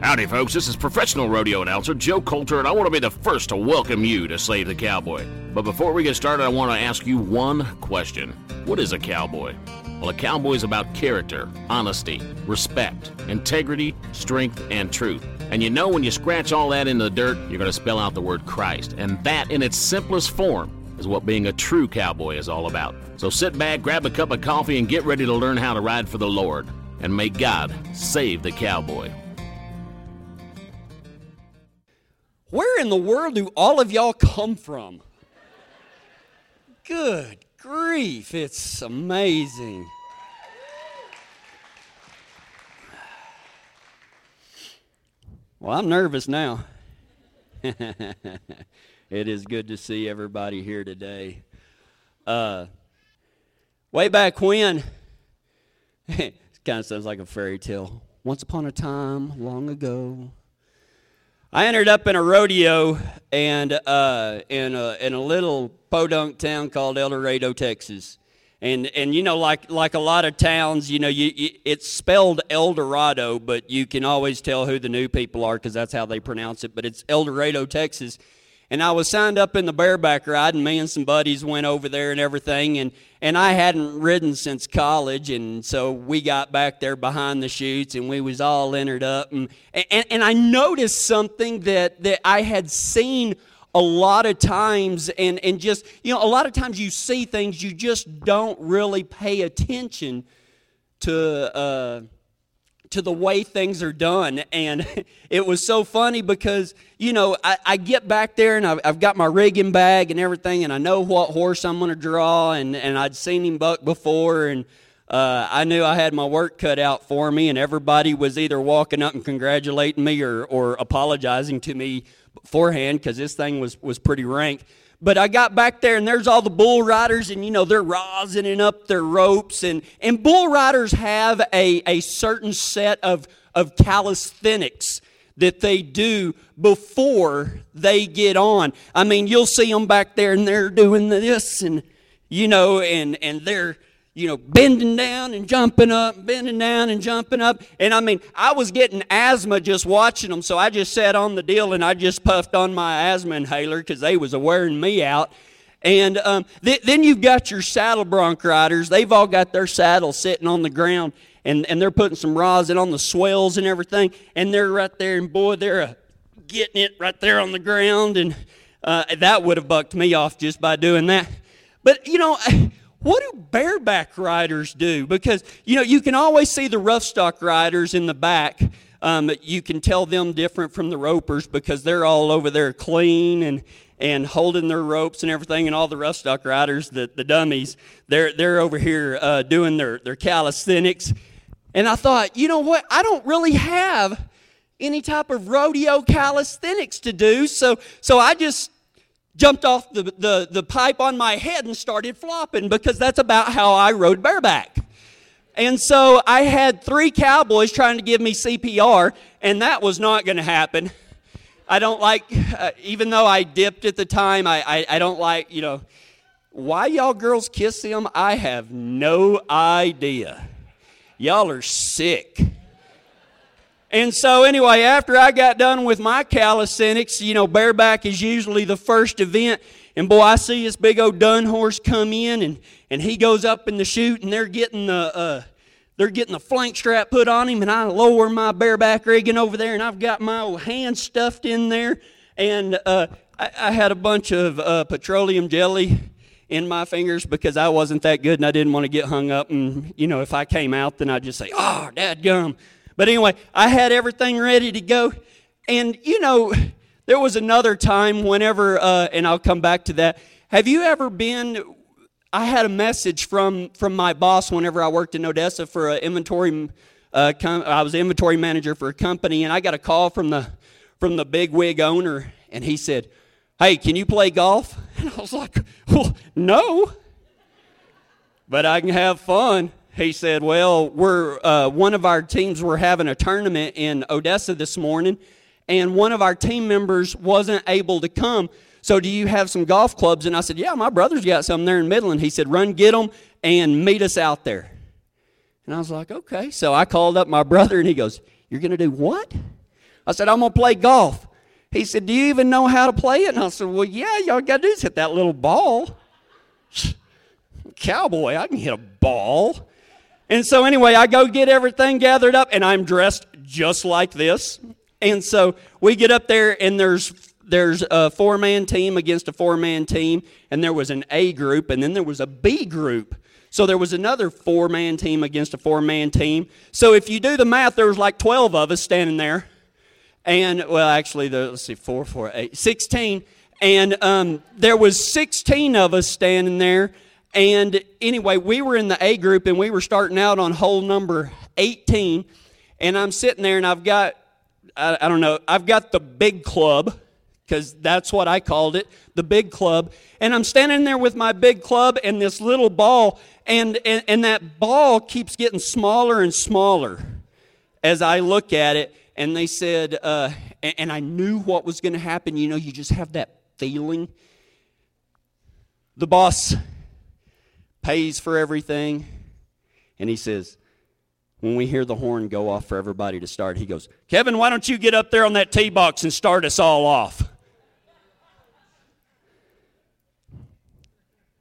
Howdy, folks. This is professional rodeo announcer Joe Coulter, and I want to be the first to welcome you to Save the Cowboy. But before we get started, I want to ask you one question What is a cowboy? Well, a cowboy is about character, honesty, respect, integrity, strength, and truth. And you know, when you scratch all that into the dirt, you're going to spell out the word Christ. And that, in its simplest form, is what being a true cowboy is all about. So sit back, grab a cup of coffee, and get ready to learn how to ride for the Lord. And may God save the cowboy. Where in the world do all of y'all come from? Good grief, it's amazing. Well, I'm nervous now. it is good to see everybody here today. Uh, way back when, it kind of sounds like a fairy tale. Once upon a time, long ago, I ended up in a rodeo and uh, in a in a little podunk town called El Dorado, Texas. And and you know like like a lot of towns, you know, you, you it's spelled El Dorado, but you can always tell who the new people are because that's how they pronounce it. But it's El Dorado, Texas. And I was signed up in the bareback ride, and me and some buddies went over there and everything. And, and I hadn't ridden since college, and so we got back there behind the chutes, and we was all entered up. And, and, and I noticed something that, that I had seen a lot of times, and, and just, you know, a lot of times you see things, you just don't really pay attention to. Uh, to the way things are done. And it was so funny because, you know, I, I get back there and I've, I've, got my rigging bag and everything, and I know what horse I'm going to draw, and, and I'd seen him buck before, and uh, I knew I had my work cut out for me, and everybody was either walking up and congratulating me or, or apologizing to me beforehand because this thing was, was pretty rank. But I got back there and there's all the bull riders and you know they're rosining up their ropes and and bull riders have a, a certain set of of calisthenics that they do before they get on. I mean, you'll see them back there and they're doing this and you know and and they're you know, bending down and jumping up, bending down and jumping up. And I mean, I was getting asthma just watching them, so I just sat on the deal and I just puffed on my asthma inhaler because they was wearing me out. And um, th- then you've got your saddle bronc riders. They've all got their saddles sitting on the ground, and, and they're putting some rosin on the swells and everything. And they're right there, and boy, they're uh, getting it right there on the ground. And uh, that would have bucked me off just by doing that. But, you know, what do bareback riders do? Because, you know, you can always see the rough stock riders in the back. Um, you can tell them different from the ropers because they're all over there clean and, and holding their ropes and everything. And all the rough stock riders, the, the dummies, they're, they're over here uh, doing their, their calisthenics. And I thought, you know what? I don't really have any type of rodeo calisthenics to do. So, so I just jumped off the, the, the pipe on my head and started flopping because that's about how I rode bareback. And so I had three cowboys trying to give me CPR, and that was not going to happen. I don't like, uh, even though I dipped at the time, I, I, I don't like, you know, why y'all girls kiss him? I have no idea. Y'all are sick. And so, anyway, after I got done with my calisthenics, you know, bareback is usually the first event. And boy, I see this big old dun horse come in, and, and he goes up in the chute, and they're getting the uh, they're getting the flank strap put on him, and I lower my bareback rigging over there, and I've got my old hand stuffed in there, and uh, I, I, had a bunch of uh, petroleum jelly in my fingers because I wasn't that good, and I didn't want to get hung up. And you know, if I came out, then I'd just say, "Oh, dad gum." But anyway, I had everything ready to go. And, you know, there was another time whenever, uh, and I'll come back to that. Have you ever been? I had a message from, from my boss whenever I worked in Odessa for an inventory. Uh, com- I was inventory manager for a company, and I got a call from the from the big wig owner, and he said, "Hey, can you play golf?" And I was like, "Well, no, but I can have fun." He said, Well, we're, uh, one of our teams were having a tournament in Odessa this morning, and one of our team members wasn't able to come. So, do you have some golf clubs? And I said, Yeah, my brother's got some there in Midland. He said, Run, get them, and meet us out there. And I was like, Okay. So I called up my brother, and he goes, You're going to do what? I said, I'm going to play golf. He said, Do you even know how to play it? And I said, Well, yeah, y'all got to do is hit that little ball. Cowboy, I can hit a ball. And so, anyway, I go get everything gathered up, and I'm dressed just like this. And so we get up there, and there's there's a four man team against a four man team, and there was an A group, and then there was a B group. So there was another four man team against a four man team. So if you do the math, there was like 12 of us standing there. And, well, actually, the, let's see, four, four, eight, 16. And um, there was 16 of us standing there. And anyway, we were in the A group, and we were starting out on hole number 18. And I'm sitting there, and I've got, I, I don't know, I've got the big club because that's what I called it, the big club. And I'm standing there with my big club and this little ball, and, and, and that ball keeps getting smaller and smaller as I look at it. And they said, uh, and, and I knew what was going to happen. You know, you just have that feeling. The boss pays for everything, and he says, when we hear the horn go off for everybody to start, he goes, Kevin, why don't you get up there on that tee box and start us all off?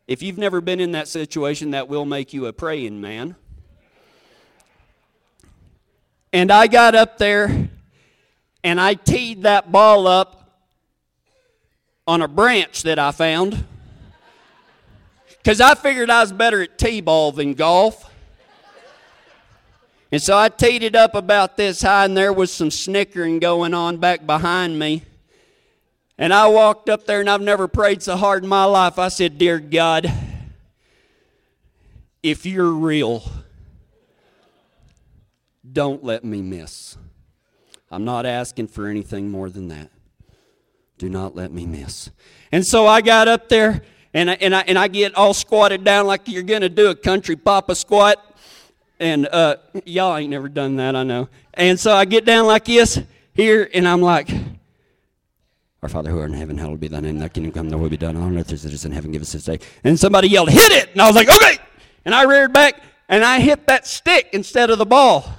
If you've never been in that situation, that will make you a praying man. And I got up there and I teed that ball up on a branch that I found because I figured I was better at T ball than golf. And so I teed it up about this high, and there was some snickering going on back behind me. And I walked up there and I've never prayed so hard in my life. I said, Dear God, if you're real, don't let me miss. I'm not asking for anything more than that. Do not let me miss. And so I got up there and I, and I, and I get all squatted down like you're going to do a country papa squat. And uh, y'all ain't never done that, I know. And so I get down like this here and I'm like, our Father who art in heaven, hallowed be thy name. Thy kingdom come, thy will be done on earth as it is in heaven. Give us this day. And somebody yelled, hit it! And I was like, okay! And I reared back and I hit that stick instead of the ball.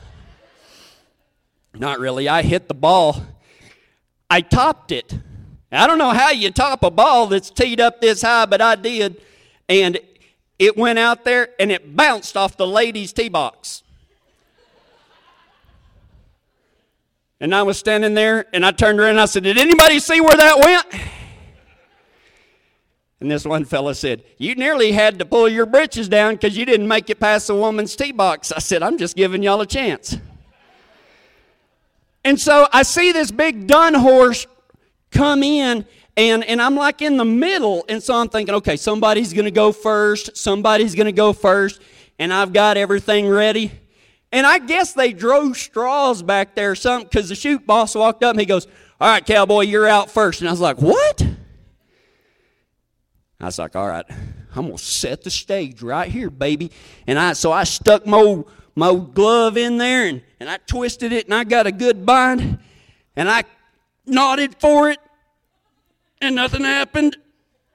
Not really. I hit the ball. I topped it. I don't know how you top a ball that's teed up this high, but I did. And it went out there and it bounced off the lady's tee box. And I was standing there and I turned around and I said, Did anybody see where that went? And this one fella said, You nearly had to pull your britches down because you didn't make it past the woman's tee box. I said, I'm just giving y'all a chance. And so I see this big dun horse come in, and, and I'm like in the middle. And so I'm thinking, okay, somebody's going to go first. Somebody's going to go first. And I've got everything ready. And I guess they drove straws back there or something because the chute boss walked up and he goes, All right, cowboy, you're out first. And I was like, What? I was like, All right, I'm going to set the stage right here, baby. And I so I stuck my, my glove in there and, and I twisted it and I got a good bind and I nodded for it and nothing happened.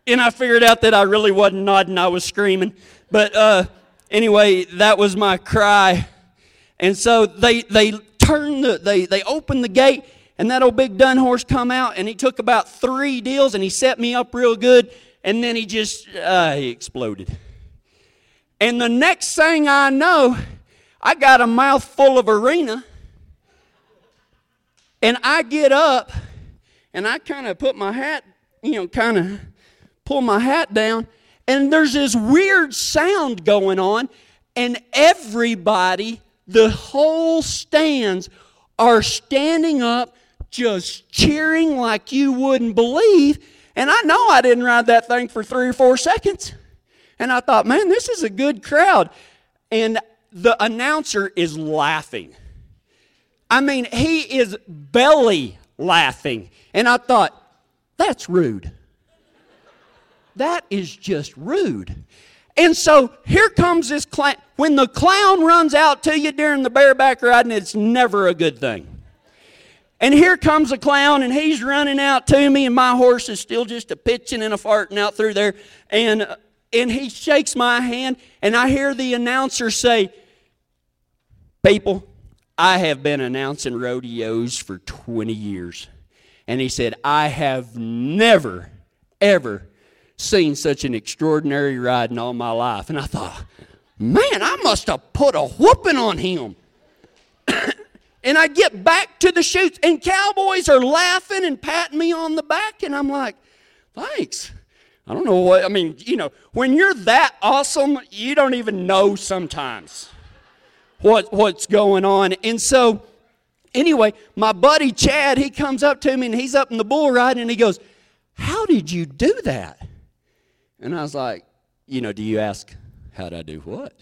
And I figured out that I really wasn't nodding, I was screaming. But uh, anyway, that was my cry and so they they turned the they they opened the gate and that old big dun horse come out and he took about three deals and he set me up real good and then he just uh, he exploded. And the next thing I know, I got a mouthful of arena. And I get up and I kind of put my hat, you know, kind of pull my hat down, and there's this weird sound going on, and everybody the whole stands are standing up just cheering like you wouldn't believe. And I know I didn't ride that thing for three or four seconds. And I thought, man, this is a good crowd. And the announcer is laughing. I mean, he is belly laughing. And I thought, that's rude. That is just rude. And so here comes this clown. When the clown runs out to you during the bareback riding, it's never a good thing. And here comes a clown, and he's running out to me, and my horse is still just a pitching and a farting out through there. And, and he shakes my hand, and I hear the announcer say, People, I have been announcing rodeos for 20 years. And he said, I have never, ever seen such an extraordinary ride in all my life. And I thought, man, I must have put a whooping on him. and I get back to the chutes, and cowboys are laughing and patting me on the back, and I'm like, thanks. I don't know what, I mean, you know, when you're that awesome, you don't even know sometimes what, what's going on. And so, anyway, my buddy Chad, he comes up to me and he's up in the bull ride and he goes, How did you do that? And I was like, You know, do you ask, How'd I do what?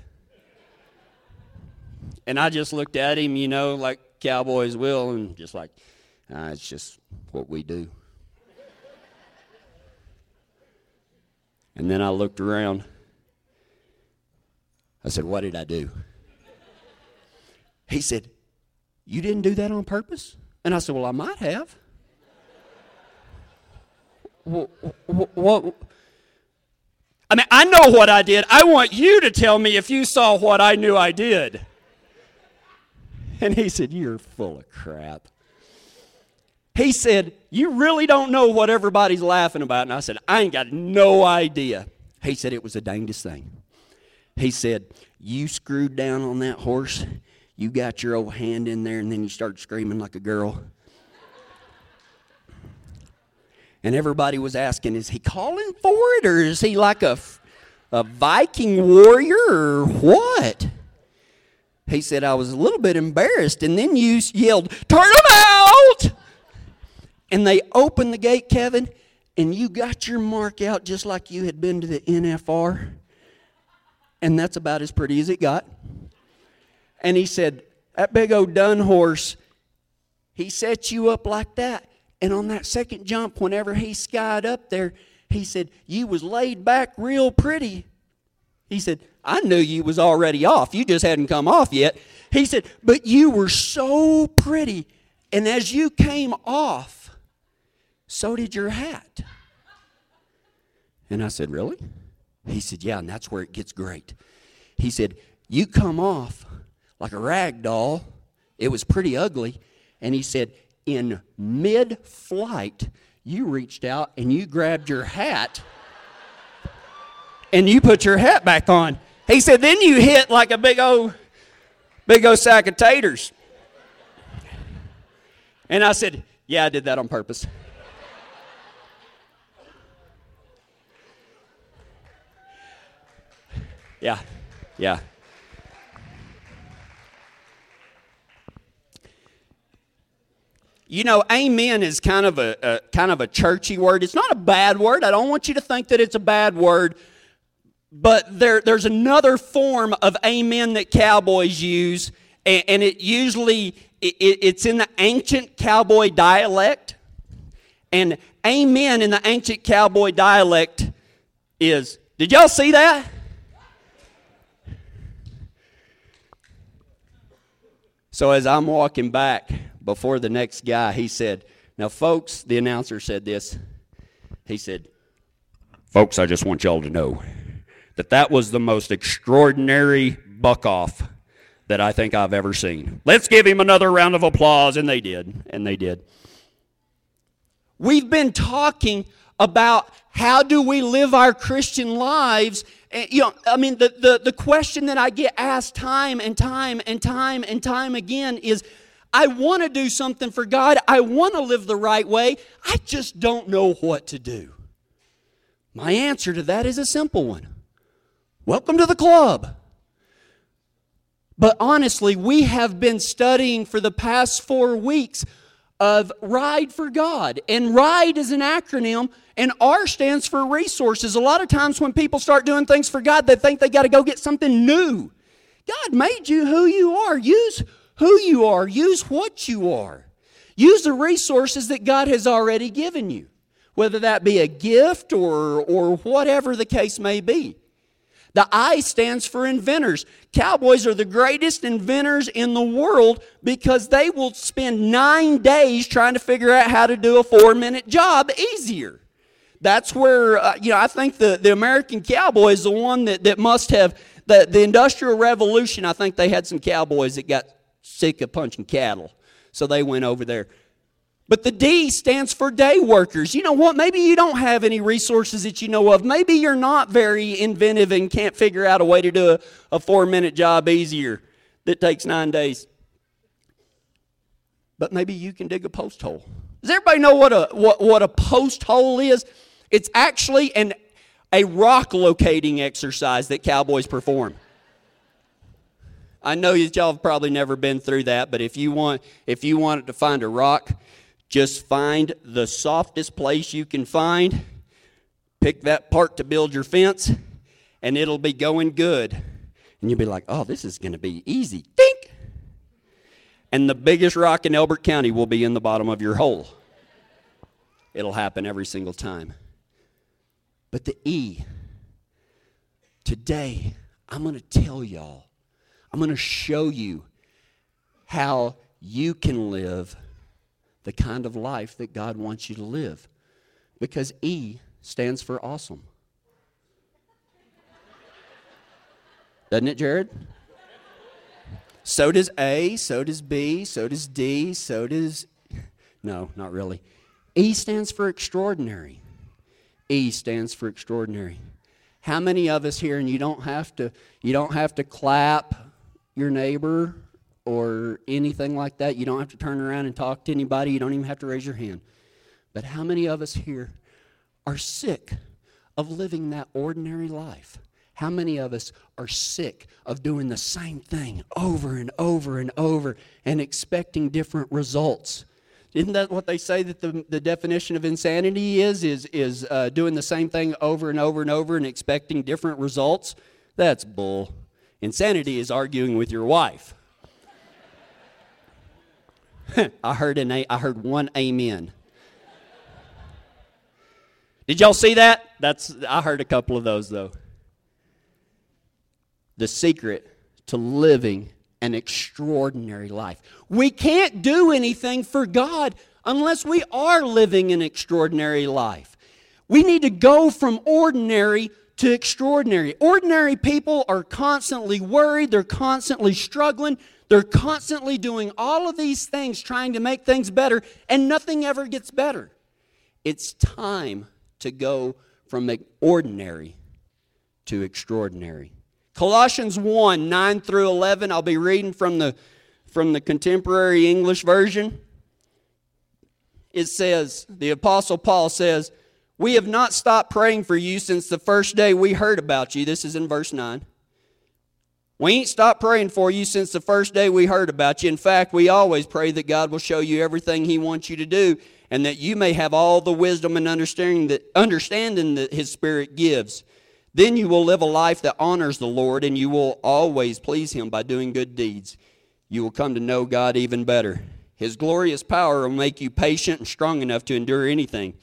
And I just looked at him, you know, like cowboys will, and just like, ah, It's just what we do. And then I looked around. I said, What did I do? He said, You didn't do that on purpose? And I said, Well, I might have. What, I mean, I know what I did. I want you to tell me if you saw what I knew I did. And he said, You're full of crap. He said, You really don't know what everybody's laughing about. And I said, I ain't got no idea. He said, It was the dangest thing. He said, You screwed down on that horse, you got your old hand in there, and then you started screaming like a girl. And everybody was asking, Is he calling for it, or is he like a, a Viking warrior, or what? He said, I was a little bit embarrassed, and then you yelled, Turn him out! and they opened the gate, Kevin, and you got your mark out just like you had been to the NFR. And that's about as pretty as it got. And he said, That big old dun horse, he set you up like that. And on that second jump, whenever he skied up there, he said, You was laid back real pretty. He said, I knew you was already off. You just hadn't come off yet. He said, But you were so pretty. And as you came off, so did your hat. And I said, Really? He said, Yeah, and that's where it gets great. He said, You come off like a rag doll. It was pretty ugly. And he said, In mid flight, you reached out and you grabbed your hat and you put your hat back on. He said, Then you hit like a big old, big old sack of taters. And I said, Yeah, I did that on purpose. Yeah, yeah. You know, amen is kind of a, a, kind of a churchy word. It's not a bad word. I don't want you to think that it's a bad word. But there, there's another form of amen that cowboys use, and, and it usually it, it's in the ancient cowboy dialect. And amen in the ancient cowboy dialect is, did y'all see that? So as I'm walking back before the next guy, he said, Now, folks, the announcer said this. He said, Folks, I just want y'all to know that that was the most extraordinary buck off that I think I've ever seen. Let's give him another round of applause. And they did. And they did. We've been talking about how do we live our Christian lives and, you know, I mean, the, the, the question that I get asked time and time and time and time again is I want to do something for God. I want to live the right way. I just don't know what to do. My answer to that is a simple one Welcome to the club. But honestly, we have been studying for the past four weeks of Ride for God. And RIDE is an acronym, and R stands for resources. A lot of times when people start doing things for God, they think they got to go get something new. God made you who you are. Use who you are, use what you are. Use the resources that God has already given you, whether that be a gift or, or whatever the case may be. The I stands for inventors. Cowboys are the greatest inventors in the world because they will spend nine days trying to figure out how to do a four minute job easier. That's where, uh, you know, I think the, the American cowboy is the one that, that must have, the, the Industrial Revolution, I think they had some cowboys that got sick of punching cattle. So they went over there. But the D stands for day workers. You know what? Maybe you don't have any resources that you know of. Maybe you're not very inventive and can't figure out a way to do a, a four minute job easier that takes nine days. But maybe you can dig a post hole. Does everybody know what a, what, what a post hole is? It's actually an, a rock locating exercise that cowboys perform. I know y'all have probably never been through that, but if you want if you wanted to find a rock, just find the softest place you can find, pick that part to build your fence, and it'll be going good. And you'll be like, oh, this is going to be easy. Dink! And the biggest rock in Elbert County will be in the bottom of your hole. It'll happen every single time. But the E, today, I'm going to tell y'all, I'm going to show you how you can live the kind of life that God wants you to live. Because E stands for awesome. Doesn't it, Jared? So does A, so does B, so does D, so does. No, not really. E stands for extraordinary. E stands for extraordinary. How many of us here, and you don't have to, you don't have to clap your neighbor or anything like that. You don't have to turn around and talk to anybody. You don't even have to raise your hand. But how many of us here are sick of living that ordinary life? How many of us are sick of doing the same thing over and over and over and expecting different results? Isn't that what they say that the, the definition of insanity is? Is, is uh, doing the same thing over and over and over and expecting different results? That's bull. Insanity is arguing with your wife. I heard an a- I heard one amen. Did y'all see that? That's I heard a couple of those though. The secret to living an extraordinary life. We can't do anything for God unless we are living an extraordinary life. We need to go from ordinary to extraordinary. Ordinary people are constantly worried, they're constantly struggling, they're constantly doing all of these things trying to make things better, and nothing ever gets better. It's time to go from the ordinary to extraordinary. Colossians 1 9 through 11, I'll be reading from the, from the contemporary English version. It says, the Apostle Paul says, We have not stopped praying for you since the first day we heard about you. This is in verse 9. We ain't stopped praying for you since the first day we heard about you. In fact, we always pray that God will show you everything He wants you to do and that you may have all the wisdom and understanding that, understanding that His Spirit gives. Then you will live a life that honors the Lord and you will always please Him by doing good deeds. You will come to know God even better. His glorious power will make you patient and strong enough to endure anything,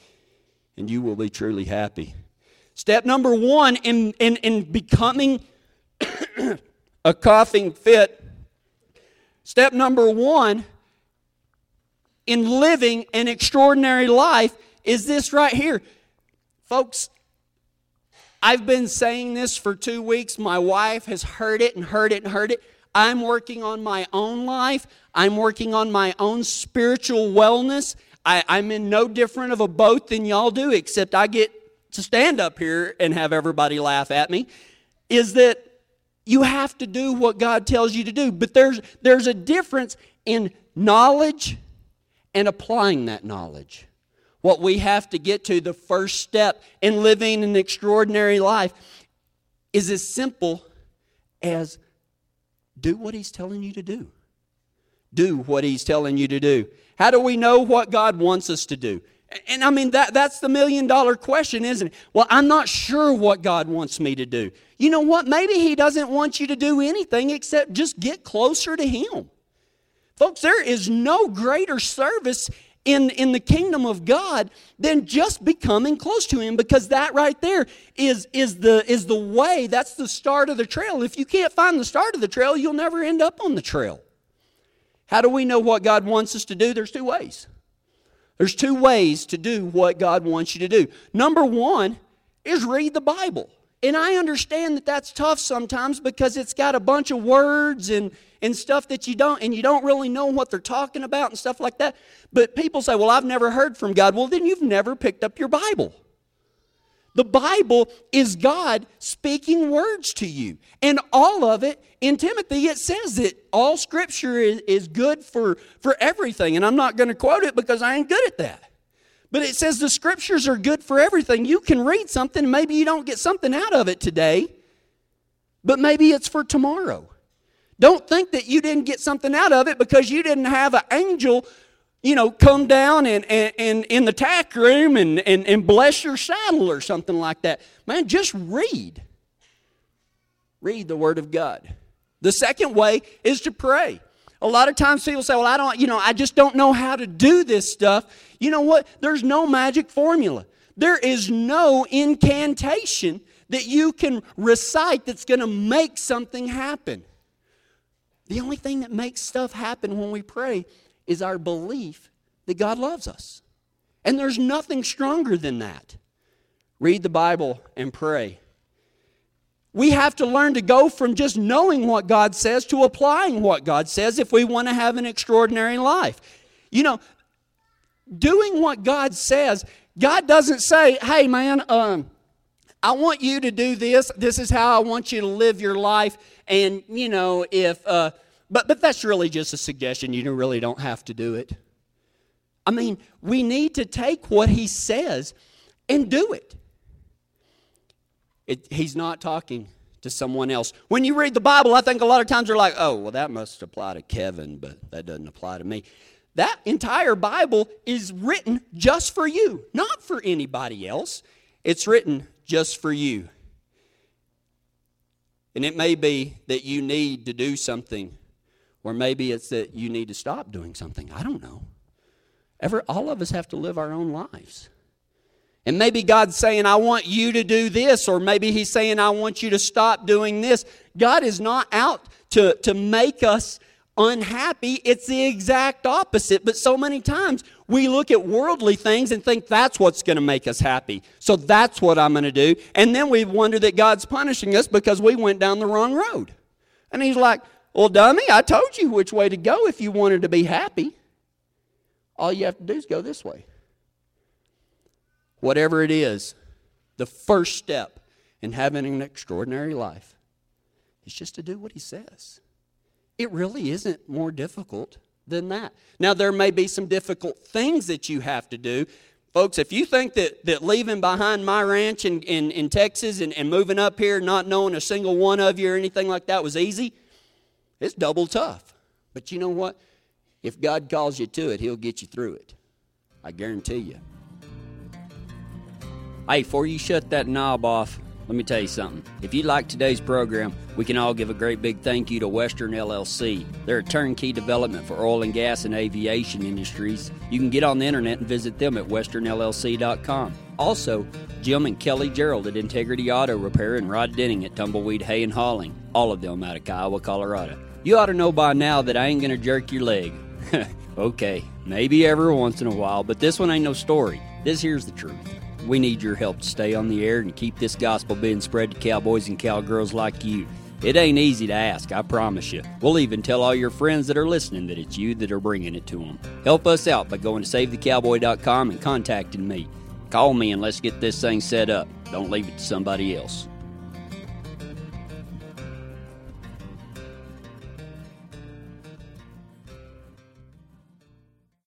and you will be truly happy. Step number one in, in, in becoming a coughing fit. Step number one in living an extraordinary life is this right here. Folks, I've been saying this for two weeks. My wife has heard it and heard it and heard it. I'm working on my own life. I'm working on my own spiritual wellness. I, am in no different of a boat than y'all do, except I get to stand up here and have everybody laugh at me. Is that you have to do what God tells you to do. But there's, there's a difference in knowledge and applying that knowledge. What we have to get to, the first step in living an extraordinary life, is as simple as do what He's telling you to do. Do what He's telling you to do. How do we know what God wants us to do? And I mean, that, that's the million dollar question, isn't it? Well, I'm not sure what God wants me to do. You know what? Maybe He doesn't want you to do anything except just get closer to Him. Folks, there is no greater service in, in the kingdom of God than just becoming close to Him because that right there is, is, the, is the way, that's the start of the trail. If you can't find the start of the trail, you'll never end up on the trail. How do we know what God wants us to do? There's two ways. There's two ways to do what God wants you to do. Number one is read the Bible. And I understand that that's tough sometimes because it's got a bunch of words and, and stuff that you don't, and you don't really know what they're talking about and stuff like that. But people say, well, I've never heard from God. Well, then you've never picked up your Bible. The Bible is God speaking words to you. And all of it, in Timothy, it says that all scripture is, is good for, for everything. And I'm not going to quote it because I ain't good at that. But it says the scriptures are good for everything. You can read something, maybe you don't get something out of it today, but maybe it's for tomorrow. Don't think that you didn't get something out of it because you didn't have an angel, you know, come down and, and, and in the tack room and, and, and bless your saddle or something like that. Man, just read. Read the Word of God. The second way is to pray. A lot of times people say, Well, I don't, you know, I just don't know how to do this stuff. You know what? There's no magic formula. There is no incantation that you can recite that's going to make something happen. The only thing that makes stuff happen when we pray is our belief that God loves us. And there's nothing stronger than that. Read the Bible and pray. We have to learn to go from just knowing what God says to applying what God says if we want to have an extraordinary life. You know, doing what God says, God doesn't say, hey, man, um, I want you to do this. This is how I want you to live your life. And, you know, if, uh, but, but that's really just a suggestion. You really don't have to do it. I mean, we need to take what He says and do it. it he's not talking to someone else. When you read the Bible, I think a lot of times you're like, oh, well, that must apply to Kevin, but that doesn't apply to me. That entire Bible is written just for you, not for anybody else. It's written just for you. And it may be that you need to do something, or maybe it's that you need to stop doing something. I don't know. Ever, all of us have to live our own lives. And maybe God's saying, I want you to do this, or maybe He's saying, I want you to stop doing this. God is not out to, to make us unhappy, it's the exact opposite. But so many times we look at worldly things and think that's what's going to make us happy. So that's what I'm going to do. And then we wonder that God's punishing us because we went down the wrong road. And He's like, Well, dummy, I told you which way to go if you wanted to be happy. All you have to do is go this way. Whatever it is, the first step in having an extraordinary life is just to do what He says. It really isn't more difficult than that. Now, there may be some difficult things that you have to do. Folks, if you think that, that leaving behind my ranch in, in, in Texas and, and moving up here, not knowing a single one of you or anything like that was easy, it's double tough. But you know what? If God calls you to it, He'll get you through it. I guarantee you. Hey, before you shut that knob off, let me tell you something. If you like today's program, we can all give a great big thank you to Western LLC. They're a turnkey development for oil and gas and aviation industries. You can get on the internet and visit them at westernllc.com. Also, Jim and Kelly Gerald at Integrity Auto Repair and Rod Denning at Tumbleweed Hay and Hauling, all of them out of Kiowa, Colorado. You ought to know by now that I ain't to jerk your leg. okay, maybe every once in a while, but this one ain't no story. This here's the truth. We need your help to stay on the air and keep this gospel being spread to cowboys and cowgirls like you. It ain't easy to ask, I promise you. We'll even tell all your friends that are listening that it's you that are bringing it to them. Help us out by going to SaveTheCowboy.com and contacting me. Call me and let's get this thing set up. Don't leave it to somebody else.